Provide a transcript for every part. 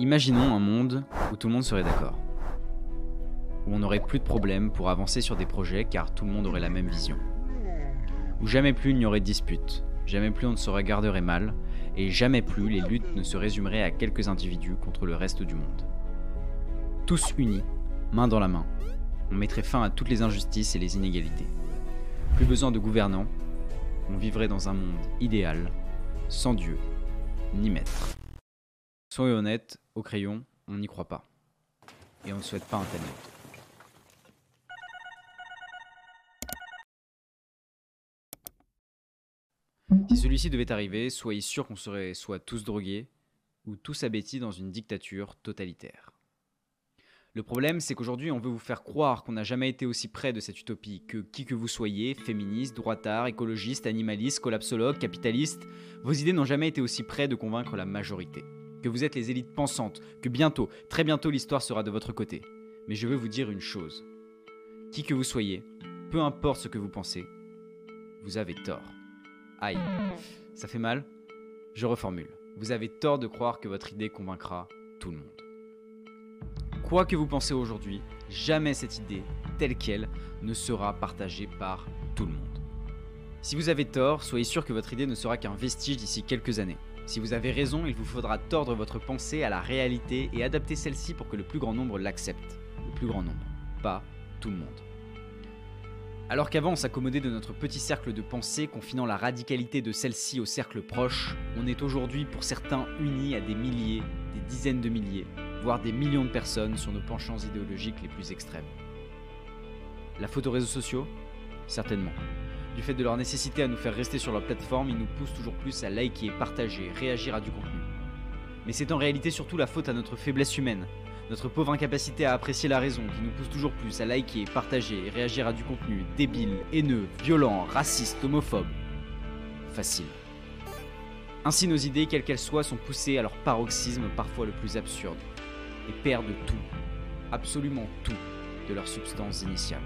Imaginons un monde où tout le monde serait d'accord. Où on n'aurait plus de problèmes pour avancer sur des projets car tout le monde aurait la même vision. Où jamais plus il n'y aurait de disputes, jamais plus on ne se regarderait mal, et jamais plus les luttes ne se résumeraient à quelques individus contre le reste du monde. Tous unis, main dans la main, on mettrait fin à toutes les injustices et les inégalités. Plus besoin de gouvernants, on vivrait dans un monde idéal, sans Dieu, ni maître. Soyons honnêtes, au crayon, on n'y croit pas. Et on ne souhaite pas un tel. Si celui-ci devait arriver, soyez sûr qu'on serait soit tous drogués, ou tous abétis dans une dictature totalitaire. Le problème, c'est qu'aujourd'hui, on veut vous faire croire qu'on n'a jamais été aussi près de cette utopie, que qui que vous soyez, féministe, droitard, écologiste, animaliste, collapsologue, capitaliste, vos idées n'ont jamais été aussi près de convaincre la majorité. Que vous êtes les élites pensantes, que bientôt, très bientôt, l'histoire sera de votre côté. Mais je veux vous dire une chose. Qui que vous soyez, peu importe ce que vous pensez, vous avez tort. Aïe, ça fait mal? Je reformule. Vous avez tort de croire que votre idée convaincra tout le monde. Quoi que vous pensez aujourd'hui, jamais cette idée, telle qu'elle, ne sera partagée par tout le monde. Si vous avez tort, soyez sûr que votre idée ne sera qu'un vestige d'ici quelques années. Si vous avez raison, il vous faudra tordre votre pensée à la réalité et adapter celle-ci pour que le plus grand nombre l'accepte. Le plus grand nombre, pas tout le monde. Alors qu'avant on s'accommodait de notre petit cercle de pensée confinant la radicalité de celle-ci au cercle proche, on est aujourd'hui pour certains unis à des milliers, des dizaines de milliers, voire des millions de personnes sur nos penchants idéologiques les plus extrêmes. La faute aux réseaux sociaux? Certainement. Du fait de leur nécessité à nous faire rester sur leur plateforme, ils nous poussent toujours plus à liker, partager, réagir à du contenu. Mais c'est en réalité surtout la faute à notre faiblesse humaine, notre pauvre incapacité à apprécier la raison qui nous pousse toujours plus à liker, partager réagir à du contenu débile, haineux, violent, raciste, homophobe. Facile. Ainsi nos idées, quelles qu'elles soient, sont poussées à leur paroxysme parfois le plus absurde et perdent tout, absolument tout, de leur substance initiale.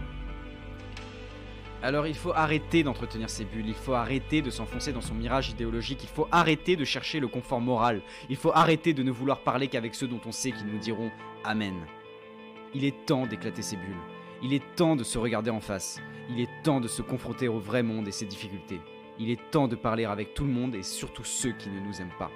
Alors il faut arrêter d'entretenir ces bulles, il faut arrêter de s'enfoncer dans son mirage idéologique, il faut arrêter de chercher le confort moral, il faut arrêter de ne vouloir parler qu'avec ceux dont on sait qu'ils nous diront Amen. Il est temps d'éclater ces bulles, il est temps de se regarder en face, il est temps de se confronter au vrai monde et ses difficultés, il est temps de parler avec tout le monde et surtout ceux qui ne nous aiment pas.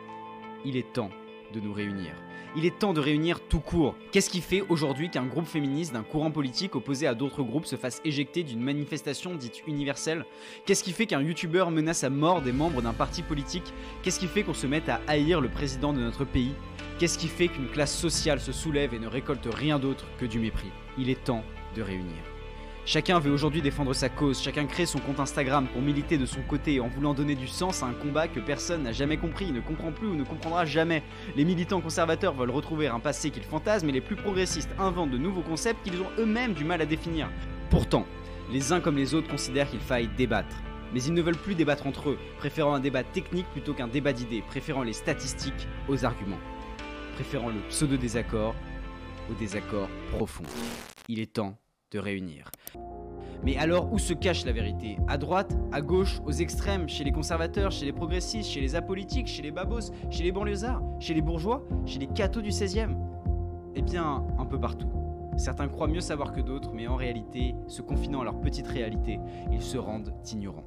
Il est temps de nous réunir. Il est temps de réunir tout court. Qu'est-ce qui fait aujourd'hui qu'un groupe féministe d'un courant politique opposé à d'autres groupes se fasse éjecter d'une manifestation dite universelle? Qu'est-ce qui fait qu'un youtubeur menace à mort des membres d'un parti politique? Qu'est-ce qui fait qu'on se mette à haïr le président de notre pays? Qu'est-ce qui fait qu'une classe sociale se soulève et ne récolte rien d'autre que du mépris? Il est temps de réunir. Chacun veut aujourd'hui défendre sa cause, chacun crée son compte Instagram pour militer de son côté en voulant donner du sens à un combat que personne n'a jamais compris, ne comprend plus ou ne comprendra jamais. Les militants conservateurs veulent retrouver un passé qu'ils fantasment et les plus progressistes inventent de nouveaux concepts qu'ils ont eux-mêmes du mal à définir. Pourtant, les uns comme les autres considèrent qu'il faille débattre. Mais ils ne veulent plus débattre entre eux, préférant un débat technique plutôt qu'un débat d'idées, préférant les statistiques aux arguments, préférant le pseudo-désaccord au désaccord profond. Il est temps de réunir. Mais alors où se cache la vérité? À droite À gauche Aux extrêmes Chez les conservateurs Chez les progressistes Chez les apolitiques Chez les babos Chez les banlieusards Chez les bourgeois Chez les cathos du 16e Eh bien, un peu partout. Certains croient mieux savoir que d'autres, mais en réalité, se confinant à leur petite réalité, ils se rendent ignorants.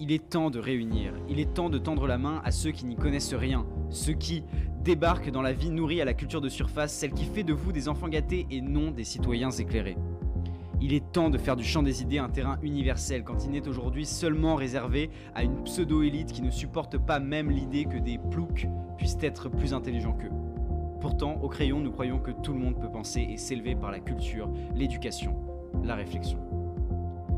Il est temps de réunir, il est temps de tendre la main à ceux qui n'y connaissent rien, ceux qui débarquent dans la vie nourrie à la culture de surface, celle qui fait de vous des enfants gâtés et non des citoyens éclairés. Il est temps de faire du champ des idées un terrain universel quand il n'est aujourd'hui seulement réservé à une pseudo-élite qui ne supporte pas même l'idée que des ploucs puissent être plus intelligents qu'eux. Pourtant, au crayon, nous croyons que tout le monde peut penser et s'élever par la culture, l'éducation, la réflexion.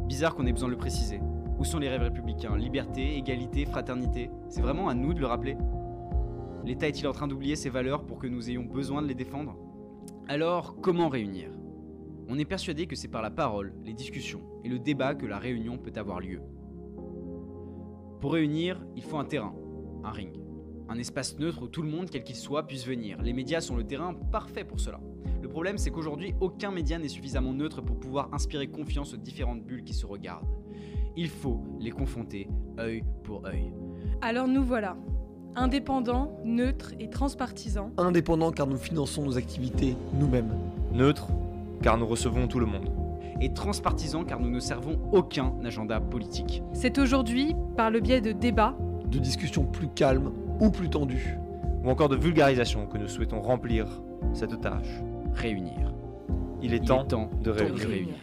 Bizarre qu'on ait besoin de le préciser. Où sont les rêves républicains? Liberté, égalité, fraternité? C'est vraiment à nous de le rappeler L'État est-il en train d'oublier ces valeurs pour que nous ayons besoin de les défendre? Alors, comment réunir? On est persuadé que c'est par la parole, les discussions et le débat que la réunion peut avoir lieu. Pour réunir, il faut un terrain, un ring, un espace neutre où tout le monde, quel qu'il soit, puisse venir. Les médias sont le terrain parfait pour cela. Le problème, c'est qu'aujourd'hui, aucun média n'est suffisamment neutre pour pouvoir inspirer confiance aux différentes bulles qui se regardent. Il faut les confronter œil pour œil. Alors nous voilà. Indépendant, neutre et transpartisan. Indépendant car nous finançons nos activités nous-mêmes. Neutre, car nous recevons tout le monde. Et transpartisan car nous ne servons aucun agenda politique. C'est aujourd'hui, par le biais de débats, De discussions plus calmes ou plus tendues. Ou encore de vulgarisation que nous souhaitons remplir cette tâche. Réunir. Il est Il temps est temps de de réunir. réunir.